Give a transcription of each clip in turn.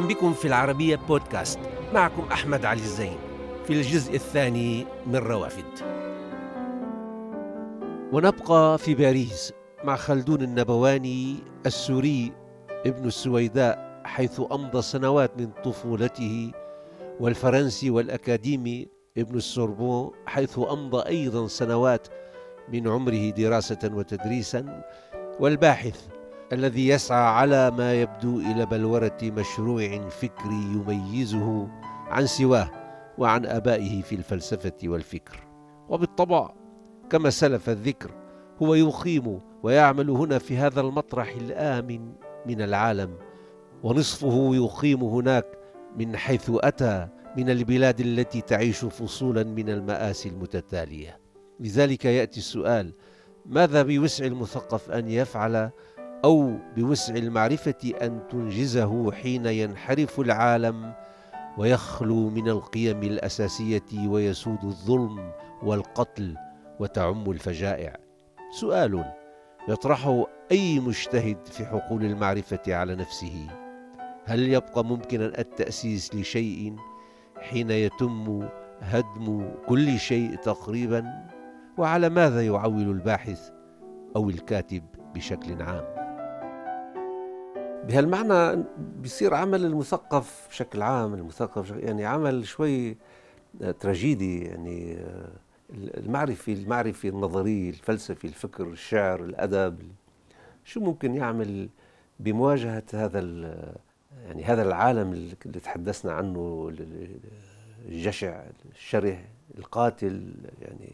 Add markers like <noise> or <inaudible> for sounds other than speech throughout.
أهلا بكم في العربية بودكاست. معكم أحمد علي الزين. في الجزء الثاني من روافد. ونبقى في باريس مع خلدون النبواني السوري ابن السويداء حيث أمضى سنوات من طفولته والفرنسي والأكاديمي ابن السوربون حيث أمضى أيضا سنوات من عمره دراسة وتدريسا والباحث الذي يسعى على ما يبدو إلى بلورة مشروع فكري يميزه عن سواه وعن آبائه في الفلسفة والفكر. وبالطبع كما سلف الذكر هو يقيم ويعمل هنا في هذا المطرح الآمن من العالم ونصفه يقيم هناك من حيث أتى من البلاد التي تعيش فصولا من المآسي المتتالية. لذلك يأتي السؤال ماذا بوسع المثقف أن يفعل أو بوسع المعرفة أن تنجزه حين ينحرف العالم ويخلو من القيم الأساسية ويسود الظلم والقتل وتعم الفجائع. سؤال يطرحه أي مجتهد في حقول المعرفة على نفسه. هل يبقى ممكنا التأسيس لشيء حين يتم هدم كل شيء تقريبا؟ وعلى ماذا يعول الباحث أو الكاتب بشكل عام؟ بهالمعنى بيصير عمل المثقف بشكل عام المثقف يعني عمل شوي آه، تراجيدي يعني آه، المعرفي المعرفي النظري الفلسفي الفكر الشعر الأدب شو ممكن يعمل بمواجهة هذا يعني هذا العالم اللي تحدثنا عنه الجشع الشره القاتل يعني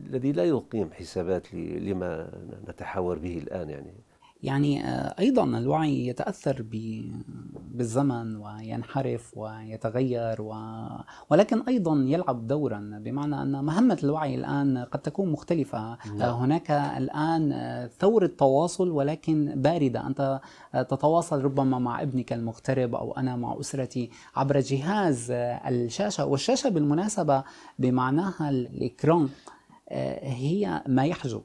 الذي لا يقيم حسابات لما نتحاور به الآن يعني. يعني آه، أيضا الوعي يتأثر بالزمن وينحرف ويتغير و... ولكن أيضا يلعب دورا بمعنى أن مهمة الوعي الآن قد تكون مختلفة. آه، نعم. هناك الآن آه، ثورة تواصل ولكن باردة. أنت تتواصل ربما مع ابنك المغترب أو أنا مع أسرتي عبر جهاز الشاشة. والشاشة بالمناسبة بمعناها الاكران هي ما يحجب.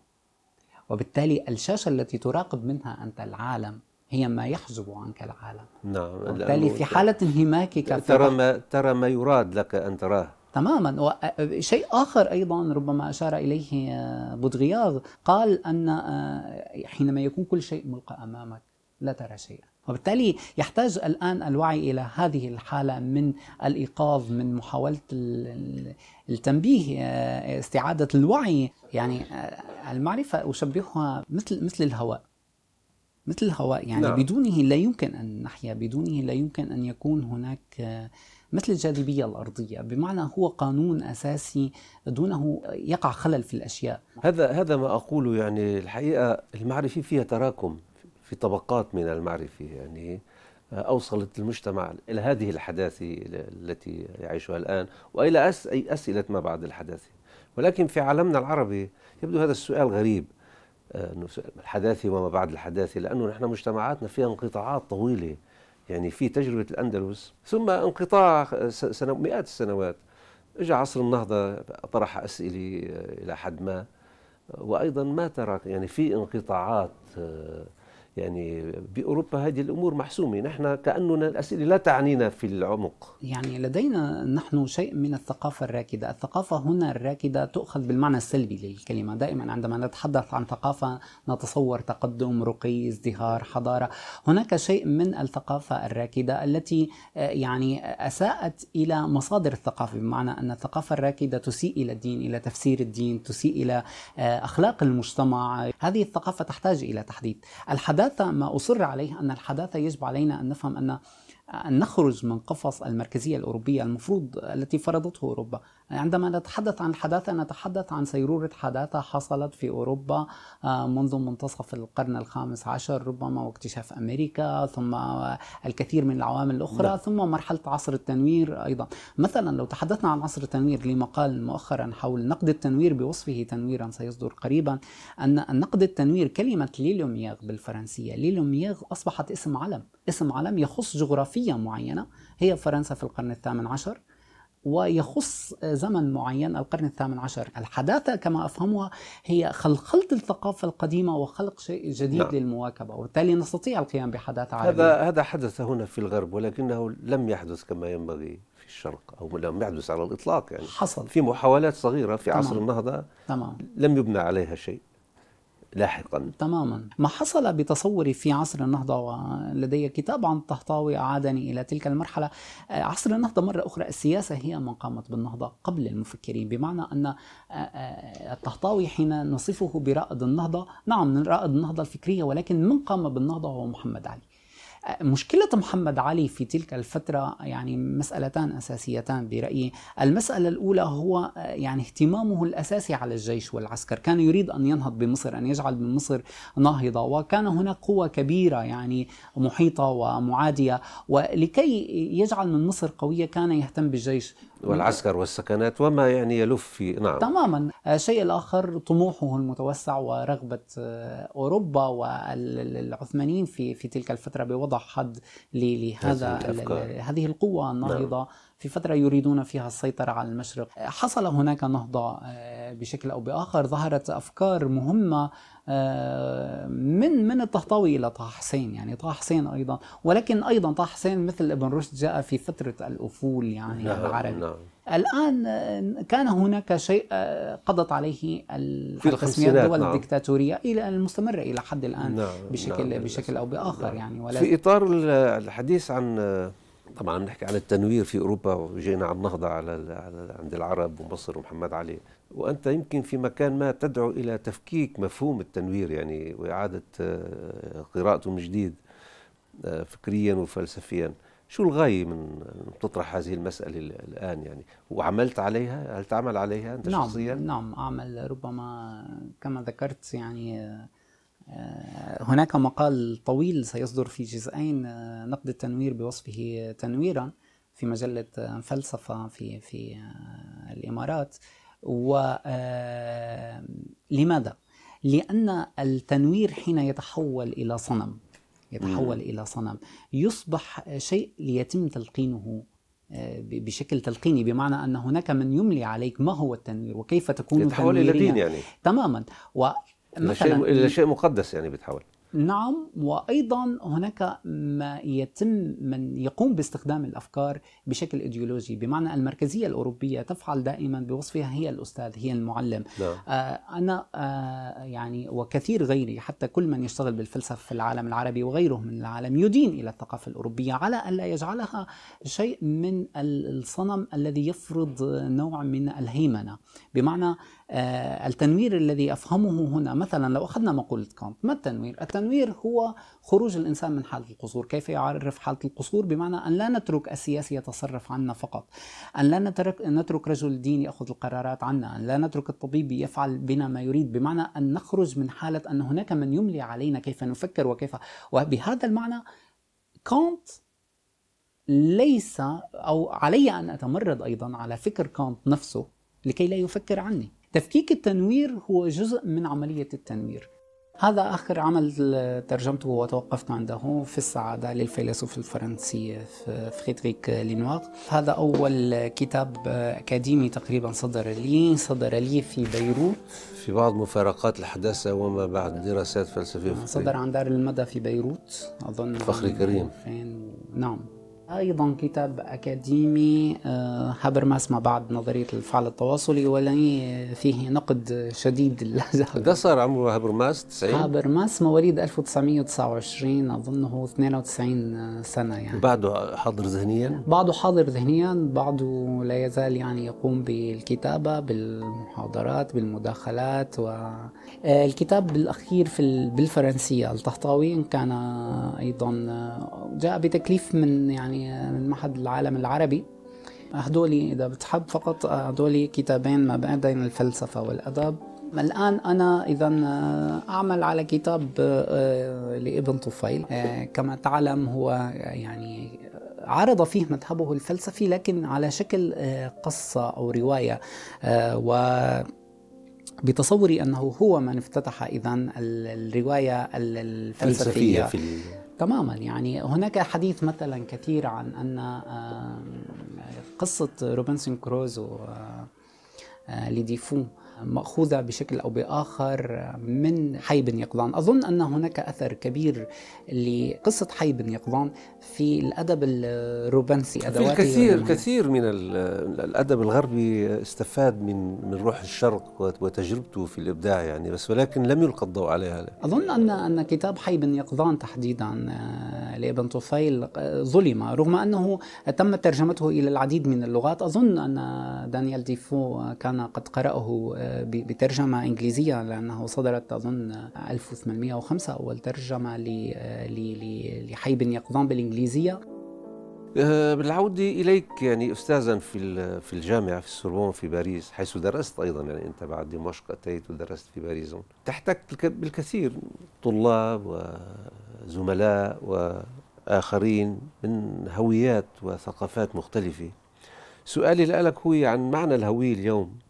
وبالتالي الشاشة التي تراقب منها أنت العالم هي ما يحجب عنك العالم. نعم وبالتالي في حالة انهماكك ترى ما ترى ما يراد لك أن تراه. تماما. وشيء آخر أيضا ربما أشار إليه بودغياغ قال أن حينما يكون كل شيء ملقى أمامك لا ترى شيئا. وبالتالي يحتاج الآن الوعي إلى هذه الحالة من الإيقاظ من محاولة التنبيه استعادة الوعي. يعني المعرفة أشبهها مثل مثل الهواء مثل الهواء. يعني نعم. بدونه لا يمكن أن نحيا بدونه لا يمكن أن يكون هناك مثل الجاذبية الأرضية. بمعنى هو قانون أساسي دونه يقع خلل في الأشياء. هذا هذا ما أقوله يعني الحقيقة المعرفة فيها تراكم. في طبقات من المعرفة يعني آه، أوصلت المجتمع إلى هذه الحداثة التي يعيشها الآن وإلى أي أسئلة ما بعد الحداثة. ولكن في عالمنا العربي يبدو هذا السؤال غريب آه، الحداثة وما بعد الحداثة لأنه نحن مجتمعاتنا فيها انقطاعات طويلة يعني في تجربة الأندلس ثم انقطاع مئات السنوات. اجى عصر النهضة طرح أسئلة آه، إلى حد ما وأيضا ما ترك يعني في انقطاعات يعني بأوروبا هذه الأمور محسومة. نحن كأننا الأسئلة لا تعنينا في العمق. يعني لدينا نحن شيء من الثقافة الراكدة. الثقافة هنا الراكدة تؤخذ بالمعنى السلبي للكلمة. دائما عندما نتحدث عن ثقافة نتصور تقدم رقي ازدهار حضارة. هناك شيء من الثقافة الراكدة التي آه، يعني أساءت إلى مصادر الثقافة. بمعنى أن الثقافة الراكدة تسيء إلى الدين إلى تفسير الدين تسيء إلى آه، أخلاق المجتمع. هذه الثقافة تحتاج إلى تحديث الحداثة الحداثة ما أصر عليه أن الحداثة يجب علينا أن نفهم أن أن نخرج من قفص المركزية الأوروبية المفروض التي فرضته أوروبا. عندما نتحدث عن الحداثة نتحدث عن سيرورة حداثة حصلت في أوروبا آه، منذ منتصف القرن الخامس عشر ربما واكتشاف أمريكا ثم الكثير من العوامل الأخرى لا. ثم مرحلة عصر التنوير أيضا. مثلا لو تحدثنا عن عصر التنوير لمقال مؤخرا حول نقد التنوير بوصفه تنويرا سيصدر قريبا أن نقد التنوير كلمة ليلومياغ بالفرنسية. ليلومياغ أصبحت اسم علم اسم علم يخص جغرافية معينة. هي فرنسا في القرن الثامن عشر. ويخص زمن معين القرن الثامن عشر الحداثة كما أفهمها هي خلخلة الثقافة القديمة وخلق شيء جديد نعم. للمواكبة وبالتالي نستطيع القيام بحداثة عربية هذا هذا حدث هنا في الغرب ولكنه لم يحدث كما ينبغي في الشرق أو لم يحدث على الإطلاق يعني حصل في محاولات صغيرة في تمام. عصر النهضة تمام. لم يبنى عليها شيء لاحقا. تماما. ما حصل بتصوري في عصر النهضة ولدي كتاب عن الطهطاوي أعادني إلى تلك المرحلة. عصر النهضة مرة أخرى السياسة هي من قامت بالنهضة قبل المفكرين. بمعنى أن آه، آه، الطهطاوي حين نصفه برائد النهضة نعم رائد النهضة الفكرية ولكن من قام بالنهضة هو محمد علي. مشكلة محمد علي في تلك الفترة يعني مسألتان أساسيتان برأيي. المسألة الأولى هو يعني اهتمامه الأساسي على الجيش والعسكر. كان يريد أن ينهض بمصر أن يجعل من مصر ناهضة وكان هناك قوة كبيرة يعني محيطة ومعادية. ولكي يجعل من مصر قوية كان يهتم بالجيش والعسكر والسكنات وما يعني يلف في نعم. تماما. الشيء الآخر طموحه المتوسع ورغبة آه، أوروبا والعثمانيين في في تلك الفترة بوضع حد لهذا هذه القوة الناهضة نعم. في فترة يريدون فيها السيطرة على المشرق حصل هناك نهضة آه، بشكل أو بآخر ظهرت أفكار مهمة آه، من من الطهطاوي إلى طه حسين يعني طه حسين أيضا ولكن أيضا طه حسين مثل ابن رشد جاء في فترة الأفول يعني نعم العربي نعم. الآن آه، كان هناك شيء آه، قضت عليه التسميات الدول نعم. الدكتاتورية إلى المستمرة إلى حد الآن نعم. بشكل نعم. بشكل أو بآخر نعم. يعني ولا في إطار الحديث عن طبعا نحكي عن التنوير في أوروبا وجينا عن النهضه على عند العرب ومصر ومحمد علي. وأنت يمكن في مكان ما تدعو إلى تفكيك مفهوم التنوير يعني وإعادة آه، قراءته من جديد آه، فكريا وفلسفيا. شو الغاية من تطرح هذه المسألة الآن يعني؟ وعملت عليها؟ هل تعمل عليها أنت نعم شخصيا؟ نعم أعمل ربما كما ذكرت يعني آه، هناك مقال طويل سيصدر في جزئين نقد التنوير بوصفه تنويرا في مجلة فلسفة في في الإمارات. ولماذا؟ آه، لأن التنوير حين يتحول إلى صنم يتحول إلى صنم يصبح شيء ليتم تلقينه آه، بشكل تلقيني بمعنى أن هناك من يملي عليك ما هو التنوير وكيف تكون يتحول إلى دين يعني. تماما. ومثلا إلى شيء مقدس يعني بيتحول. نعم وأيضا هناك ما يتم من يقوم باستخدام الأفكار بشكل إيديولوجي بمعنى المركزية الأوروبية تفعل دائما بوصفها هي الأستاذ هي المعلم. نعم. آه أنا آه يعني وكثير غيري حتى كل من يشتغل بالفلسفه في العالم العربي وغيره من العالم يدين إلى الثقافة الأوروبية على أن لا يجعلها شيء من الصنم الذي يفرض نوع من الهيمنة. بمعنى التنوير الذي أفهمه هنا مثلا لو أخذنا مقولة كانت ما التنوير؟ التنوير هو خروج الإنسان من حالة القصور، كيف يعرف حالة القصور؟ بمعنى أن لا نترك السياسي يتصرف عنا فقط، أن لا نترك نترك رجل الدين يأخذ القرارات عنا، أن لا نترك الطبيب يفعل بنا ما يريد، بمعنى أن نخرج من حالة أن هناك من يملي علينا كيف نفكر وكيف وبهذا المعنى كانت ليس أو علي أن أتمرد أيضا على فكر كانت نفسه لكي لا يفكر عني تفكيك التنوير هو جزء من عملية التنوير. هذا آخر عمل ترجمته وتوقفت عنده في السعادة للفيلسوف الفرنسي فريدريك لينوار. هذا أول كتاب أكاديمي تقريبا صدر لي صدر لي في بيروت. في بعض مفارقات الحداثة وما بعد دراسات فلسفية. صدر عن دار المدى في بيروت أظن فخري كريم. نعم. أيضا كتاب أكاديمي هابرماس ما بعد نظرية الفعل التواصلي ولي فيه نقد شديد ده صار عمره هابرماس 90 هابرماس مواليد 1929 أظنه 92 سنة يعني. بعده حاضر ذهنيا؟ بعده حاضر ذهنيا بعده لا يزال يعني يقوم بالكتابة بالمحاضرات بالمداخلات والكتاب الأخير في بالفرنسية الطهطاوي كان أيضا جاء بتكليف من يعني يعني من معهد العالم العربي. هدولي إذا بتحب فقط هدولي كتابين ما بين الفلسفة والأدب. الآن أنا إذا أعمل على كتاب آه، لابن طفيل. آه، كما تعلم هو يعني عرض فيه مذهبه الفلسفي لكن على شكل آه، قصة أو رواية. و بتصوري أنه هو من افتتح إذا الرواية الفلسفية. في تماما. يعني هناك حديث مثلا كثير عن أن قصة روبنسون كروزو لديفو مأخوذة بشكل أو بآخر من حي بن يقظان. أظن أن هناك أثر كبير لقصة حي بن يقظان في الأدب الروبنسي في الكثير كثير من الأدب الغربي استفاد من من روح الشرق وتجربته في الإبداع يعني بس ولكن لم يلقى الضوء عليها. أظن أن أن كتاب حي بن يقظان تحديدا آه، لابن طفيل آه، ظلم. رغم أنه تم ترجمته إلى العديد من اللغات أظن أن دانيال ديفو كان قد قرأه آه، بترجمة إنجليزية لأنه صدرت أظن 1805 أول ترجمة لحي بن يقظان بالإنجليزية. أه، بالعودة إليك يعني أستاذا في في الجامعة في السوربون في باريس حيث درست أيضا يعني أنت بعد دمشق أتيت ودرست في باريس. تحتك بالكثير طلاب وزملاء وآخرين من هويات وثقافات مختلفة. سؤالي لك هو عن معنى الهوية اليوم.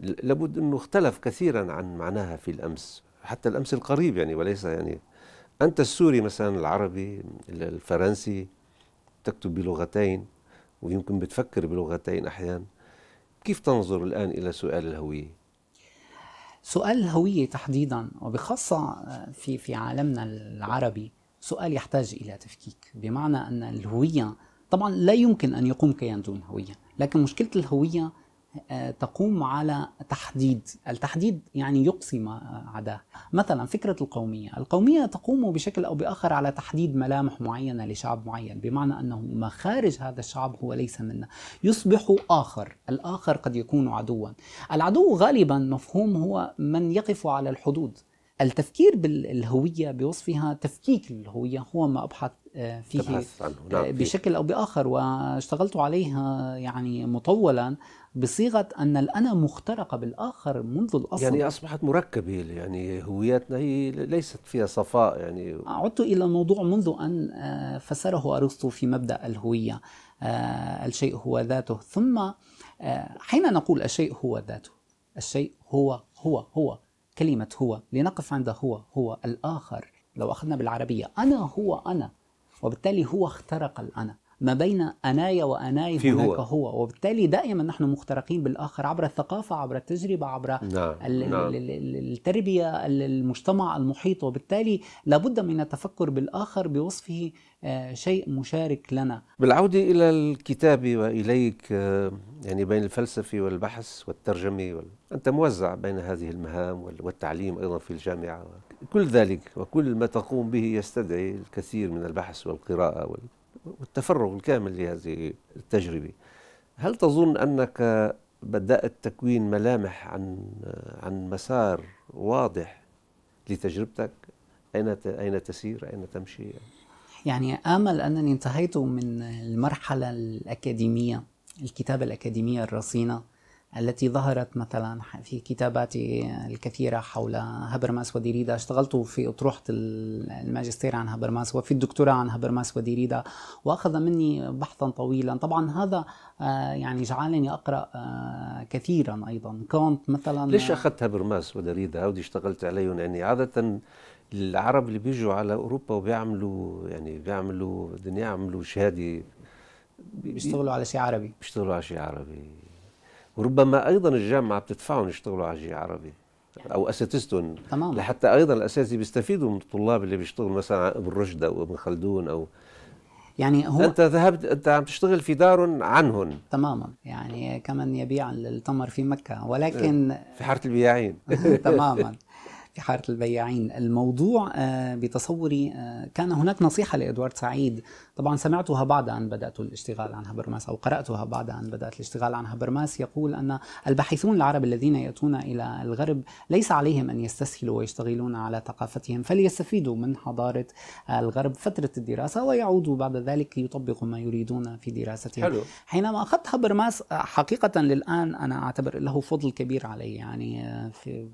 لابد أنه اختلف كثيرا عن معناها في الأمس حتى الأمس القريب يعني وليس يعني. أنت السوري مثلا العربي الفرنسي تكتب بلغتين ويمكن بتفكر بلغتين أحيانا. كيف تنظر الآن إلى سؤال الهوية؟ سؤال الهوية تحديدا وبخاصة في في عالمنا العربي سؤال يحتاج إلى تفكيك. بمعنى أن الهوية طبعا لا يمكن أن يقوم كيان دون هوية لكن مشكلة الهوية آه، تقوم على تحديد. التحديد يعني يقصي ما عداه مثلا فكرة القومية. القومية تقوم بشكل أو بآخر على تحديد ملامح معينة لشعب معين بمعنى أنه ما خارج هذا الشعب هو ليس منا. يصبح آخر. الآخر قد يكون عدوا. العدو غالبا مفهوم هو من يقف على الحدود. التفكير بالهوية بوصفها تفكيك الهوية هو ما أبحث فيه تبحث عنه. نعم آه، بشكل أو بآخر. واشتغلت عليها يعني مطولا بصيغة أن الأنا مخترقة بالآخر منذ الأصل. يعني أصبحت مركبة يعني هوياتنا هي ليست فيها صفاء يعني. عدت إلى الموضوع منذ أن آه، فسره أرسطو في مبدأ الهوية الشيء هو ذاته. ثم حين نقول الشيء هو ذاته الشيء هو هو هو كلمة هو لنقف عند هو هو الآخر. لو أخذنا بالعربية أنا هو أنا. وبالتالي هو اخترق الأنا ما بين أناي وأناي هناك هو. هو وبالتالي دائما نحن مخترقين بالآخر عبر الثقافة عبر التجربة عبر نعم. نعم. التربية المجتمع المحيط وبالتالي لابد من التفكر بالآخر بوصفه آه، شيء مشارك لنا بالعودة إلى الكتاب وإليك آه، يعني بين الفلسفة والبحث والترجمة وال... أنت موزع بين هذه المهام والتعليم أيضا في الجامعة كل ذلك وكل ما تقوم به يستدعي الكثير من البحث والقراءة وال... والتفرغ الكامل لهذه التجربة. هل تظن أنك بدأت تكوين ملامح عن عن مسار واضح لتجربتك؟ أين أين تسير؟ أين تمشي؟ يعني آمل أنني انتهيت من المرحلة الأكاديمية الكتابة الأكاديمية الرصينة التي ظهرت مثلا في كتاباتي الكثيرة حول هبرماس وديريدا. اشتغلت في أطروحة الماجستير عن هبرماس وفي الدكتوراه عن هبرماس وديريدا وأخذ مني بحثا طويلا. طبعا هذا آه، يعني جعلني أقرأ آه، كثيرا أيضا. كونت مثلا ليش أخذت هبرماس وديريدا؟ هودي اشتغلت عليهم يعني عادة العرب اللي بيجوا على أوروبا وبيعملوا يعني بيعملوا بدهم يعملوا شهادة بيشتغلوا على شيء عربي. بيشتغلوا على شيء عربي. وربما أيضا الجامعة بتدفعهم يشتغلوا على شيء عربي أو أساتذتهم. تمام. لحتى أيضا الأساتذة بيستفيدوا من الطلاب اللي بيشتغلوا مثلا ابن رشد أو ابن خلدون أو يعني هو أنت ذهبت أنت عم تشتغل في دار عنهم. تماما. يعني كمن يبيع التمر في مكة. ولكن في حارة البياعين. <laughs> تماما. في حارة البياعين. الموضوع آه، بتصوري آه، كان هناك نصيحة لإدوارد سعيد. طبعا سمعتها بعد أن بدأت الاشتغال عن هبرماس أو قرأتها بعد أن بدأت الاشتغال عن هبرماس يقول أن الباحثون العرب الذين يأتون إلى الغرب ليس عليهم أن يستسهلوا ويشتغلون على ثقافتهم فليستفيدوا من حضارة الغرب فترة الدراسة ويعودوا بعد ذلك يطبقوا ما يريدون في دراستهم. حلو. حينما أخذت هبرماس حقيقة للآن أنا أعتبر له فضل كبير علي. يعني في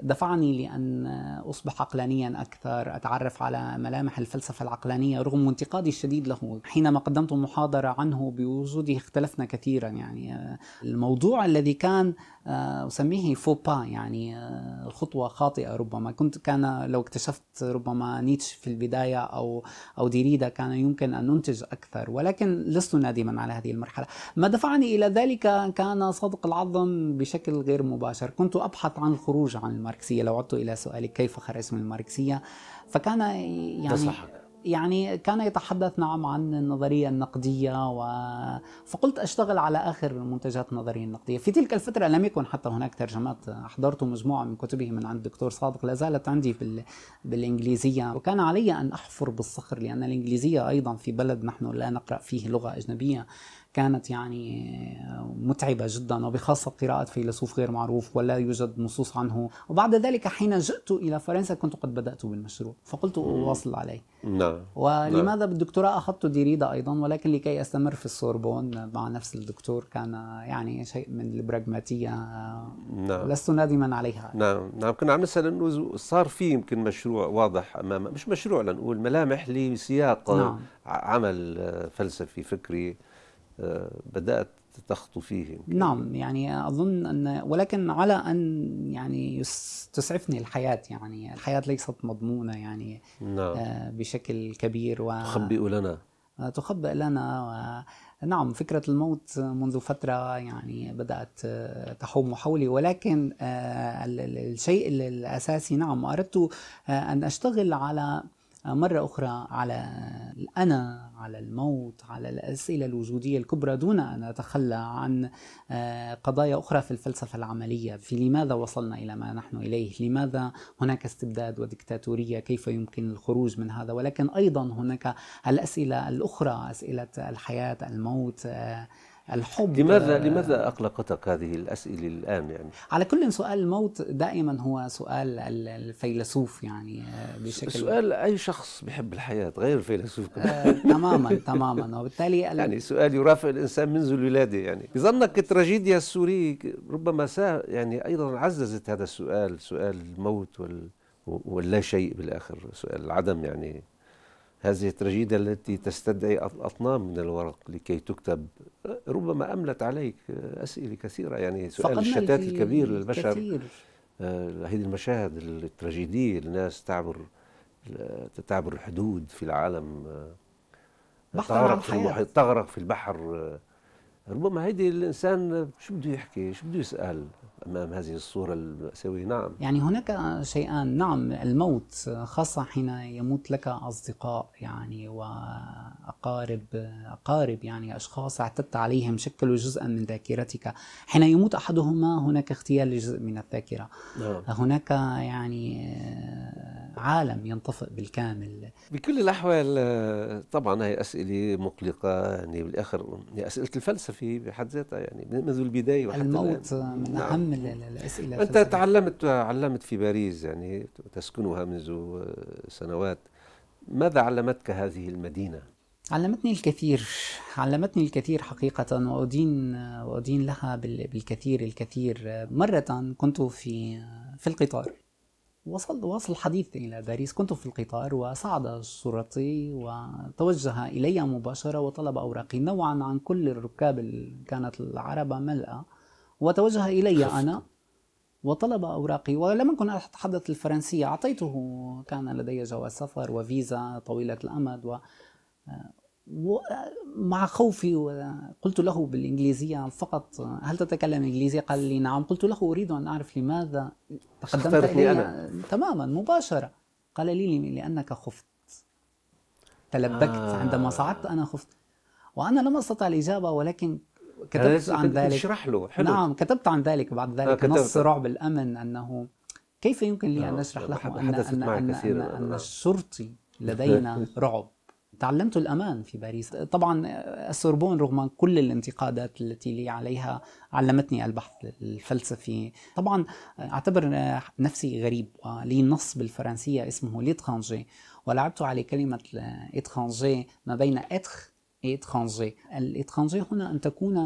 دفعني لأن أصبح عقلانيا أكثر أتعرف على ملامح الفلسفة العقلانية رغم انتقادي الشديد له. حينما قدمت محاضرة عنه بوجوده اختلفنا كثيرا يعني الموضوع الذي كان آه، أسميه فوبا يعني آه، خطوة خاطئة ربما. كنت كان لو اكتشفت ربما نيتش في البداية أو أو ديريدا كان يمكن أن ننتج أكثر ولكن لست نادما على هذه المرحلة. ما دفعني إلى ذلك كان صدق العظم بشكل غير مباشر. كنت أبحث عن الخروج عن الماركسية. لو عدت إلى سؤالك كيف خرجت من الماركسية؟ فكان يعني نصحك. يعني كان يتحدث نعم عن النظرية النقدية و... فقلت أشتغل على آخر منتجات النظرية النقدية. في تلك الفترة لم يكن حتى هناك ترجمات. أحضرت مجموعة من كتبه من عند الدكتور صادق لا زالت عندي بال... بالإنجليزية. وكان علي أن أحفر بالصخر لأن الإنجليزية أيضا في بلد نحن لا نقرأ فيه لغة أجنبية. كانت يعني متعبة جدا وبخاصة قراءة فيلسوف غير معروف ولا يوجد نصوص عنه. وبعد ذلك حين جئت إلى فرنسا كنت قد بدأت بالمشروع فقلت أواصل عليه. نعم. ولماذا بالدكتوراه؟ أخذت ديريدا أيضا ولكن لكي أستمر في السوربون مع نفس الدكتور كان يعني شيء من البراغماتية. نعم. لست نادما عليها. نعم. نعم. كنا عم نسأل إنه صار في يمكن مشروع واضح أمام مش مشروع لنقول ملامح لسياق نعم. عمل فلسفي فكري. بدأت تخطو فيه. نعم يعني أظن أن ولكن على أن يعني تسعفني الحياة يعني الحياة ليست مضمونة يعني نعم آه، بشكل كبير و تخبئ لنا تخبئ لنا و... نعم فكرة الموت منذ فترة يعني بدأت آه، تحوم حولي ولكن آه، ال- ال- الشيء ال- الأساسي نعم أردت آه، أن أشتغل على مرة أخرى على الأنا على الموت على الأسئلة الوجودية الكبرى دون أن أتخلى عن آه، قضايا أخرى في الفلسفة العملية. في لماذا وصلنا إلى ما نحن إليه؟ لماذا هناك استبداد وديكتاتورية؟ كيف يمكن الخروج من هذا؟ ولكن أيضا هناك الأسئلة الأخرى أسئلة الحياة الموت آه، الحب لماذا آه، لماذا أقلقتك هذه الأسئلة الآن يعني؟ على كل سؤال الموت دائما هو سؤال ال- الفيلسوف يعني آه، بشكل سؤال أي شخص بيحب الحياة غير الفيلسوف. آه، تماما <laughs> تماما. وبالتالي ال- يعني سؤال يرافق الإنسان منذ الولادة يعني. بظنك التراجيديا السوري ربما سا يعني أيضا عززت هذا السؤال سؤال الموت وال واللا شيء بالآخر سؤال العدم يعني. هذه التراجيديا التي تستدعي أط- أطنان من الورق لكي تكتب ربما أملت عليك أسئلة كثيرة يعني سؤال الشتات الك- الكبير للبشر. الكثير. آه، هذه المشاهد التراجيدية الناس تعبر تعبر الحدود في العالم. آه، تغرق في. المحيط تغرق في البحر. آه، ربما هيدي الإنسان شو بده يحكي؟ شو بده يسأل؟ أمام هذه الصورة المأساوية. نعم. يعني هناك شيئان. نعم الموت خاصة حين يموت لك أصدقاء يعني وأقارب أقارب يعني أشخاص اعتدت عليهم شكلوا جزءا من ذاكرتك. حين يموت أحدهما هناك اغتيال لجزء من الذاكرة. نعم. هناك يعني عالم ينطفئ بالكامل بكل الأحوال آه، طبعا هي أسئلة مقلقة يعني بالآخر هي أسئلة الفلسفة بحد ذاتها يعني منذ البداية وحتى الموت الآن. من نعم. أهم ال- ال- الأسئلة أنت الفلسفية. تعلمت علمت في باريس يعني تسكنها منذ سنوات ماذا علمتك هذه المدينة؟ علمتني الكثير علمتني الكثير حقيقة وأدين وأدين لها بال- بالكثير الكثير مرة كنت في في القطار وصل وصل الحديث إلى باريس. كنت في القطار وصعد الشرطي وتوجه إلي مباشرة وطلب أوراقي نوعا عن كل الركاب ال- كانت العربة ملأة وتوجه إلي أنا وطلب أوراقي. ولم أكن أتحدث الفرنسية. أعطيته كان لدي جواز سفر وفيزا طويلة الأمد و ومع خوفي قلت له بالإنجليزية فقط هل تتكلم إنجليزية؟ قال لي نعم قلت له أريد أن أعرف لماذا تقدمت إلي أنا. تماما مباشرة قال لي لأنك خفت تلبكت آه. آه. عندما صعدت أنا خفت وأنا لم أستطع الإجابة ولكن كتبت عن ذلك اشرح له حلو نعم كتبت عن ذلك بعد ذلك كتبت. نص رعب الأمن أنه كيف يمكن لي أن أشرح نعم، له أن, أن, أن, أن, أن نعم. الشرطي لدينا <laughs> رعب تعلمت الأمان في باريس. طبعا السوربون رغم كل الانتقادات التي لي عليها علمتني البحث الفلسفي. طبعا أعتبر نفسي غريب لي نص بالفرنسية اسمه ليترانجي ولعبت على كلمة étranger ما بين être étranger. ال étranger هنا أن تكون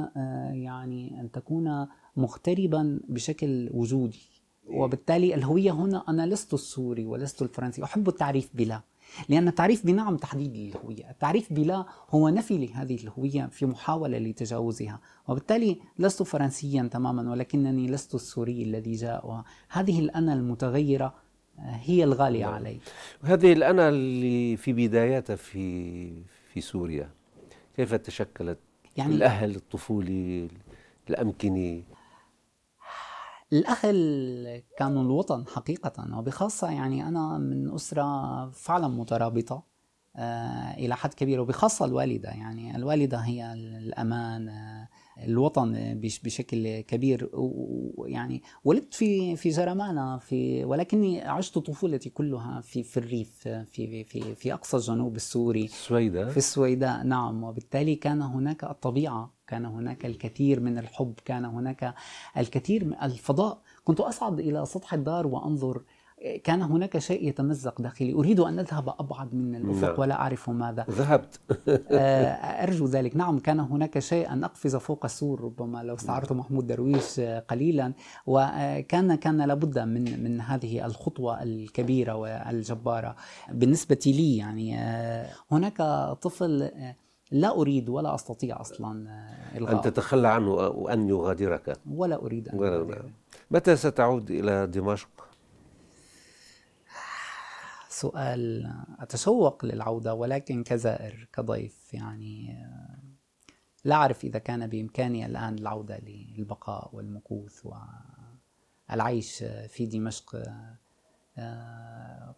يعني أن تكون مغتربا بشكل وجودي. وبالتالي الهوية هنا أنا لست السوري ولست الفرنسي. أحب التعريف بلا. لأن التعريف بنعم تحديد الهوية. التعريف بلا هو نفي لهذه الهوية في محاولة لتجاوزها. وبالتالي لست فرنسيا تماما ولكنني لست السوري الذي جاء. وهذه الأنا المتغيرة هي الغالية نعم. علي. هذه الأنا اللي في بداياتها في في سوريا كيف تشكلت يعني الأهل الطفولي الأمكنة الأهل كانوا الوطن حقيقة وبخاصة يعني أنا من أسرة فعلا مترابطة آه، إلى حد كبير وبخاصة الوالدة. يعني الوالدة هي الأمان آه، الوطن بشكل كبير. ويعني ولدت في في جرمانة في ولكني عشت طفولتي كلها في في الريف في في في أقصى الجنوب السوري. السويداء في السويداء نعم. وبالتالي كان هناك الطبيعة كان هناك الكثير من الحب كان هناك الكثير من الفضاء. كنت أصعد إلى سطح الدار وأنظر كان هناك شيء يتمزق داخلي. أريد أن أذهب أبعد من الأفق نعم. ولا أعرف ماذا. ذهبت. <laughs> آه، أرجو ذلك. نعم كان هناك شيء أن أقفز فوق السور ربما لو استعرت محمود درويش قليلا. وكان كان لابد من من هذه الخطوة الكبيرة والجبارة. بالنسبة لي يعني آه، هناك طفل آه، لا أريد ولا أستطيع أصلا إلغاء. أن تتخلى عنه وأن يغادرك. ولا أريد أن يغادرك متى ستعود إلى دمشق؟ سؤال أتشوق للعودة ولكن كزائر كضيف يعني لا أعرف إذا كان بإمكاني الآن العودة للبقاء والمكوث والعيش في دمشق.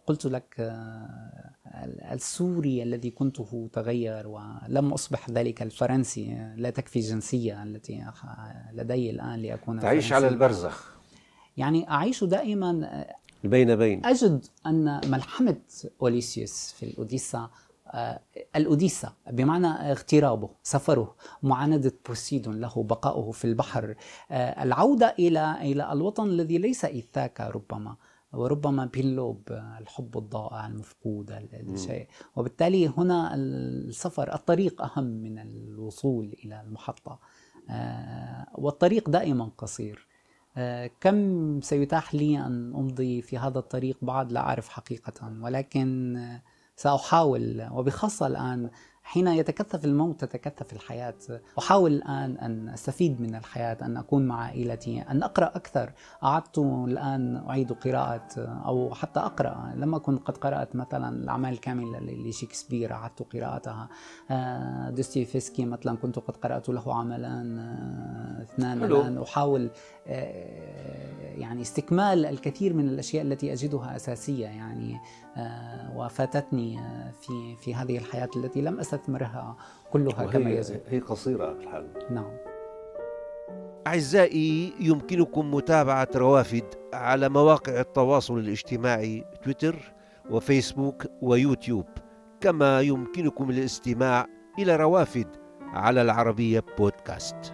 قلت لك السوري الذي كنته تغير ولم أصبح ذلك الفرنسي لا تكفي الجنسية التي لدي الآن لأكون تعيش على البرزخ. يعني أعيش دائما بين بين. أجد أن ملحمة أوليسيوس في الأوديسا آه، الأوديسا بمعنى اغترابه سفره معاندة بوسيدون له بقاؤه في البحر آه، العودة إلى إلى الوطن الذي ليس إيثاكا ربما وربما بيلوب الحب الضائع المفقود الشيء وبالتالي هنا السفر الطريق أهم من الوصول إلى المحطة آه، والطريق دائما قصير. آه، كم سيتاح لي أن أمضي في هذا الطريق؟ بعد لا أعرف حقيقة ولكن سأحاول وبخاصة الآن حين يتكثف الموت تتكثف الحياة. أحاول الآن أن أستفيد من الحياة أن أكون مع عائلتي أن أقرأ أكثر. أعدت الآن أعيد قراءة أو حتى أقرأ. لما كنت قد قرأت مثلا الأعمال الكاملة لشكسبير أعدت قراءتها. آه، دوستويفسكي مثلا كنت قد قرأت له عملان آه، اثنان الآن. أحاول آه، يعني استكمال الكثير من الأشياء التي أجدها أساسية. يعني وفاتتني في في هذه الحياة التي لم أستثمرها كلها كما يجب هي قصيرة الحال. نعم. أعزائي يمكنكم متابعة روافد على مواقع التواصل الاجتماعي تويتر وفيسبوك ويوتيوب كما يمكنكم الاستماع إلى روافد على العربية بودكاست.